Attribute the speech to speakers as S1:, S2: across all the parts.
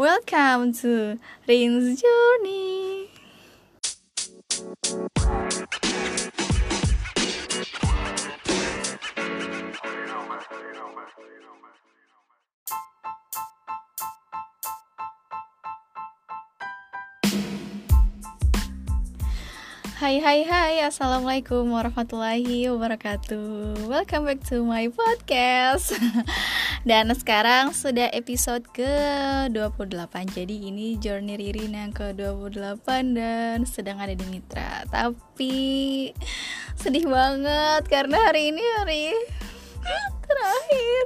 S1: Welcome to Rin's Journey. Hai hai hai. Assalamualaikum warahmatullahi wabarakatuh. Welcome back to my podcast. Dan sekarang sudah episode ke-28. Jadi ini Journey Ririn yang ke-28 Dan sedang ada di Mitra. Tapi sedih banget Karena hari ini hari terakhir.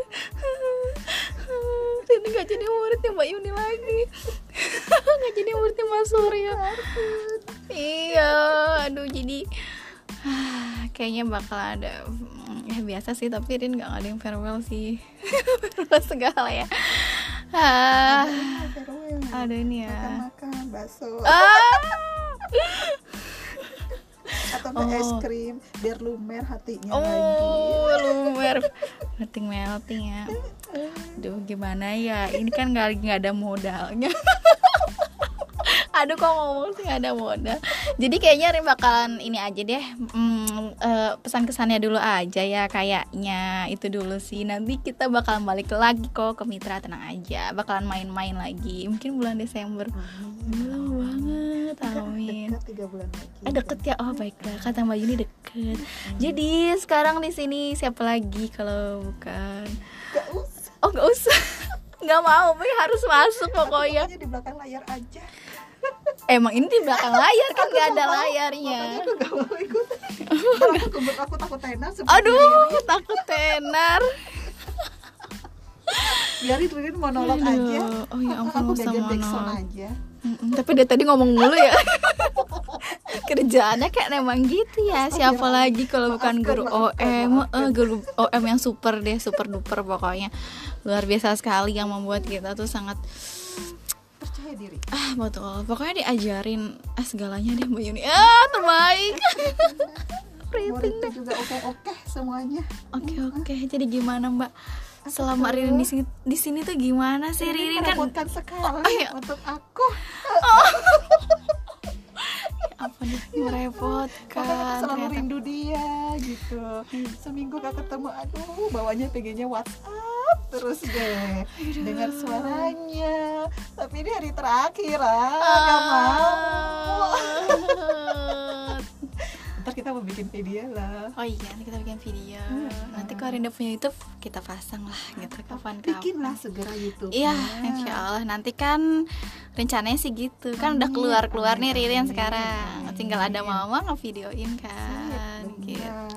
S1: Rini gak jadi muridnya Mbak Yuni lagi. Gak jadi muridnya Mas Surya Iya Aduh jadi Kayaknya bakal ada Ya biasa sih Tapi Rin gak ada yang farewell sih Farewell segala ya ah, Ada ini ya
S2: makan bakso
S1: ah.
S2: atau enggak es
S1: Oh.
S2: krim biar lumer hatinya
S1: Oh, lumer melting melting ya. Duh, gimana ya? Ini kan nggak nggak ada modalnya. Aduh, kok ngomong sih nggak ada modal. Jadi kayaknya Rin bakalan ini aja deh. Hmm, eh, pesan kesannya dulu aja ya, kayaknya itu dulu sih. Nanti kita bakalan balik lagi kok ke Mitra tenang aja. Bakalan main-main lagi. Mungkin bulan Desember. Belum banget, amin.
S2: dekat tiga bulan lagi
S1: Ah, deket ya oh baiklah kata Mbak Yuni deket jadi sekarang di sini siapa lagi kalau bukan
S2: Gak usah
S1: oh nggak usah nggak mau Mbak harus masuk pokoknya
S2: Pokoknya di belakang layar aja
S1: emang ini di belakang layar kan nggak ada layarnya.
S2: Aku gak mau ikut. Malah aku, takut- aku takut tenar seperti
S1: aduh takut tenar.
S2: Biarin biarin monolog
S1: Aduh,
S2: aja.
S1: oh ya ampun,
S2: aku belajar backsound
S1: monolog.
S2: aja.
S1: Mm-mm, tapi dia tadi ngomong mulu ya. Kerjaannya kayak emang gitu ya. Siapa lagi kalau bukan guru OM eh, guru OM yang super deh super duper pokoknya. Luar biasa sekali yang membuat kita tuh sangat
S2: percaya diri.
S1: Ah betul. Pokoknya diajarin ah segalanya deh Mbak Yuni. Ah terbaik.
S2: Muridnya juga oke-oke semuanya.
S1: Oke oke. jadi gimana Mbak? Selama Ririn di sini di sini tuh gimana sih Ririn kan
S2: merepotkan sekali
S1: Oh, iya.
S2: untuk aku.
S1: Apa nih?
S2: Makanya
S1: merepotkan
S2: selalu
S1: ternyata.
S2: rindu dia gitu. Seminggu gak ketemu aduh bawanya pengennya WhatsApp terus deh dengar suaranya tapi ini hari terakhir ah gak mau
S1: Ah.
S2: ntar kita mau bikin video lah
S1: Oh iya, nanti kita bikin video.
S2: Hmm.
S1: Nanti kalau Rinda punya YouTube, kita pasang lah gitu kapan-kapan.
S2: bikinlah segera YouTube
S1: Iya, insya Allah. Nanti kan rencananya sih gitu. Kan udah keluar-keluar nih
S2: Amin,
S1: Ririn
S2: amin,
S1: sekarang.
S2: amin.
S1: Tinggal ada mama ngevideoin
S2: Sip,
S1: kan, gitu.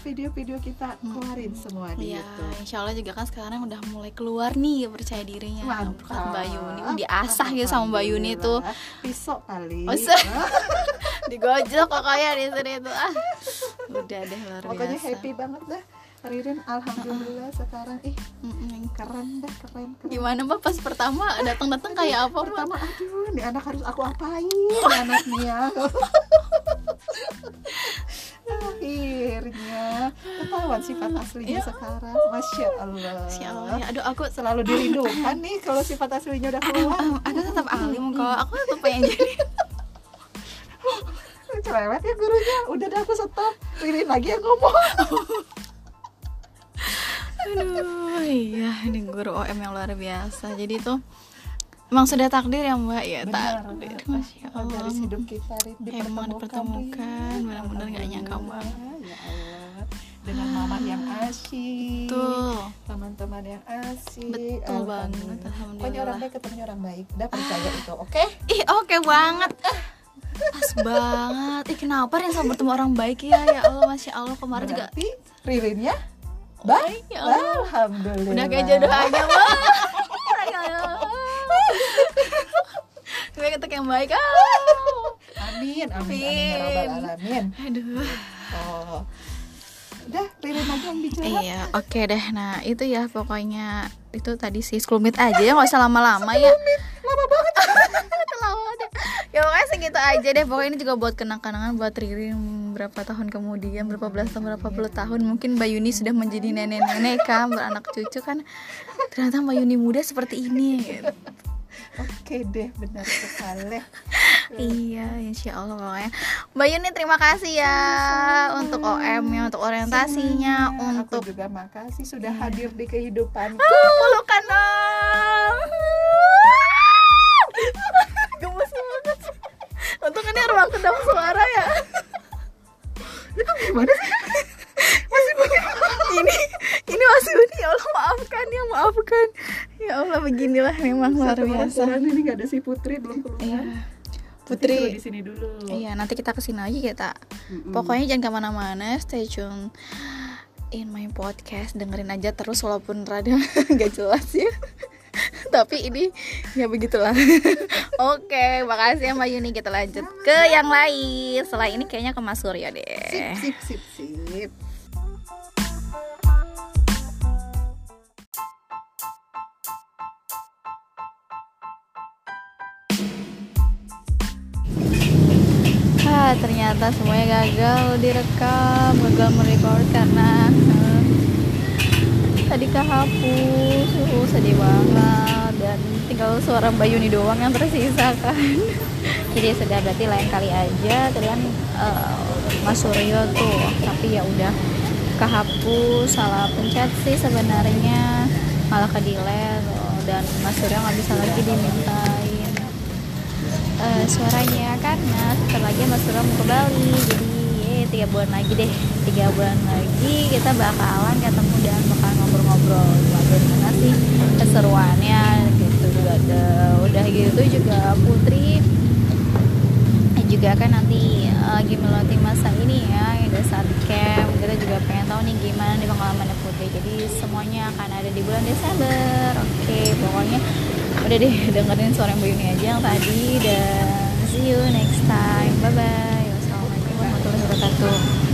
S2: Video-video kita keluarin semua di
S1: Iya,
S2: YouTube
S1: insya Allah juga kan sekarang udah mulai keluar nih percaya dirinya.
S2: Mantap.
S1: Berkat Mbak Yuni, Uh, diasah gitu sama Mbak Yuni tuh.
S2: Pisau kali
S1: Oh, Digojok pokoknya di sini tuh. Ah. Udah deh luar
S2: pokoknya
S1: biasa.
S2: happy banget dah Ririn alhamdulillah sekarang ih
S1: Mm-mm.
S2: keren dah keren keren
S1: Gimana Mbak pas pertama datang-datang kayak apa
S2: pertama aduh nih anak harus aku apain nih ketahuan sifat aslinya
S1: Ya.
S2: sekarang masya allah
S1: Masya Allah ya. Aduh aku
S2: selalu dirindukan nih kalau sifat aslinya udah keluar
S1: aku tetap alim kok. Aku tetap pengen jadi.
S2: cerewet ya gurunya udah dah aku stop Ririn lagi yang ngomong
S1: Aduh, iya ini guru OM yang luar biasa. Jadi tuh emang sudah takdir ya Mbak ya
S2: Benar,
S1: takdir. Masya Allah.
S2: garis hidup kita Rin
S1: Emang dipertemukan, benar-benar nggak nyangka
S2: Alhamdulillah,
S1: banget.
S2: ya Allah dengan mama yang asyik
S1: Tuh.
S2: teman-teman yang asik
S1: Betul banget,
S2: Alhamdulillah. pokoknya orang baik ketemu orang baik udah percaya itu oke
S1: Ih, oke banget. Pas banget. Ih, kenapa Rin sama bertemu orang baik ya? Ya Allah, Masya Allah. Kemarin juga
S2: berarti Ririnnya baik
S1: Ya Allah.
S2: alhamdulillah
S1: Udah kayak jodoh aja, Mbak. Gue ketuk yang baik. Ah.
S2: amin amin amin ya rabbal alamin
S1: Aduh.
S2: oh Ririn aja yang bicara
S1: Iya, oke deh. Nah, itu ya pokoknya itu tadi sih skulmit aja ya, nggak usah lama-lama ya.
S2: lama banget
S1: Lama deh. Ya pokoknya segitu aja deh. Pokoknya ini juga buat kenang-kenangan buat Riri berapa tahun kemudian, berapa belas tahun, berapa puluh tahun. Mungkin Mbak Yuni sudah menjadi nenek-nenek kan, beranak cucu kan. Ternyata Mbak Yuni muda seperti ini. Gitu.
S2: oke deh benar sekali
S1: Iya, insya Allah pokoknya. Mbak Yuni terima kasih ya untuk OM-nya, untuk orientasinya,
S2: Semuanya.
S1: untuk
S2: aku juga makasih sudah hadir di kehidupanku
S1: Ah, pelukan dong. Gemes banget. Untuk ini ruang kedap suara ya.
S2: itu gimana sih
S1: ini ini Mas Yuni ya Allah maafkan ya maafkan. Ya Allah beginilah memang luar biasa.
S2: ini nggak ada si Putri belum keluar
S1: Iya. Putri.
S2: di sini dulu
S1: Iya, nanti kita ke sini lagi kita.
S2: Mm-mm.
S1: Pokoknya jangan ke mana-mana, stay tune in my podcast, dengerin aja terus walaupun rada nggak jelas ya. Tapi ini ya begitulah. Oke, makasih ya Mbak Yuni. Kita lanjut ke yang lain. Setelah ini kayaknya ke Mas Surya deh.
S2: sip sip sip sip
S1: Ternyata semuanya gagal direkam, gagal merecord karena eh, tadi kehapus, uh, sedih banget. Dan tinggal suara Mbak Yuni doang yang tersisa kan. Jadi ya sudah berarti lain kali aja tadi kan eh, Mas Suryo tuh, tapi ya udah kehapus, salah pencet sih sebenarnya. Malah ke dan Mas Suryo nggak bisa lagi dimintain eh, suaranya karena sebentar lagi Mas Surya mau ke Bali. Jadi tiga bulan lagi deh. Tiga bulan lagi kita bakalan ketemu dan bakal ngobrol-ngobrol. Bagaimana sih keseruannya? Gitu juga ada udah gitu juga Putri. Eh, juga kan nanti eh, lagi melatih masa ini ya udah saat camp. Kita juga pengen tahu nih gimana nih pengalamannya Putri. Jadi semuanya akan ada di bulan Desember. Oke pokoknya udah deh dengerin suara Mbak Yuni aja yang tadi dan see you next time. Bye bye wassalamualaikum warahmatullahi wabarakatuh.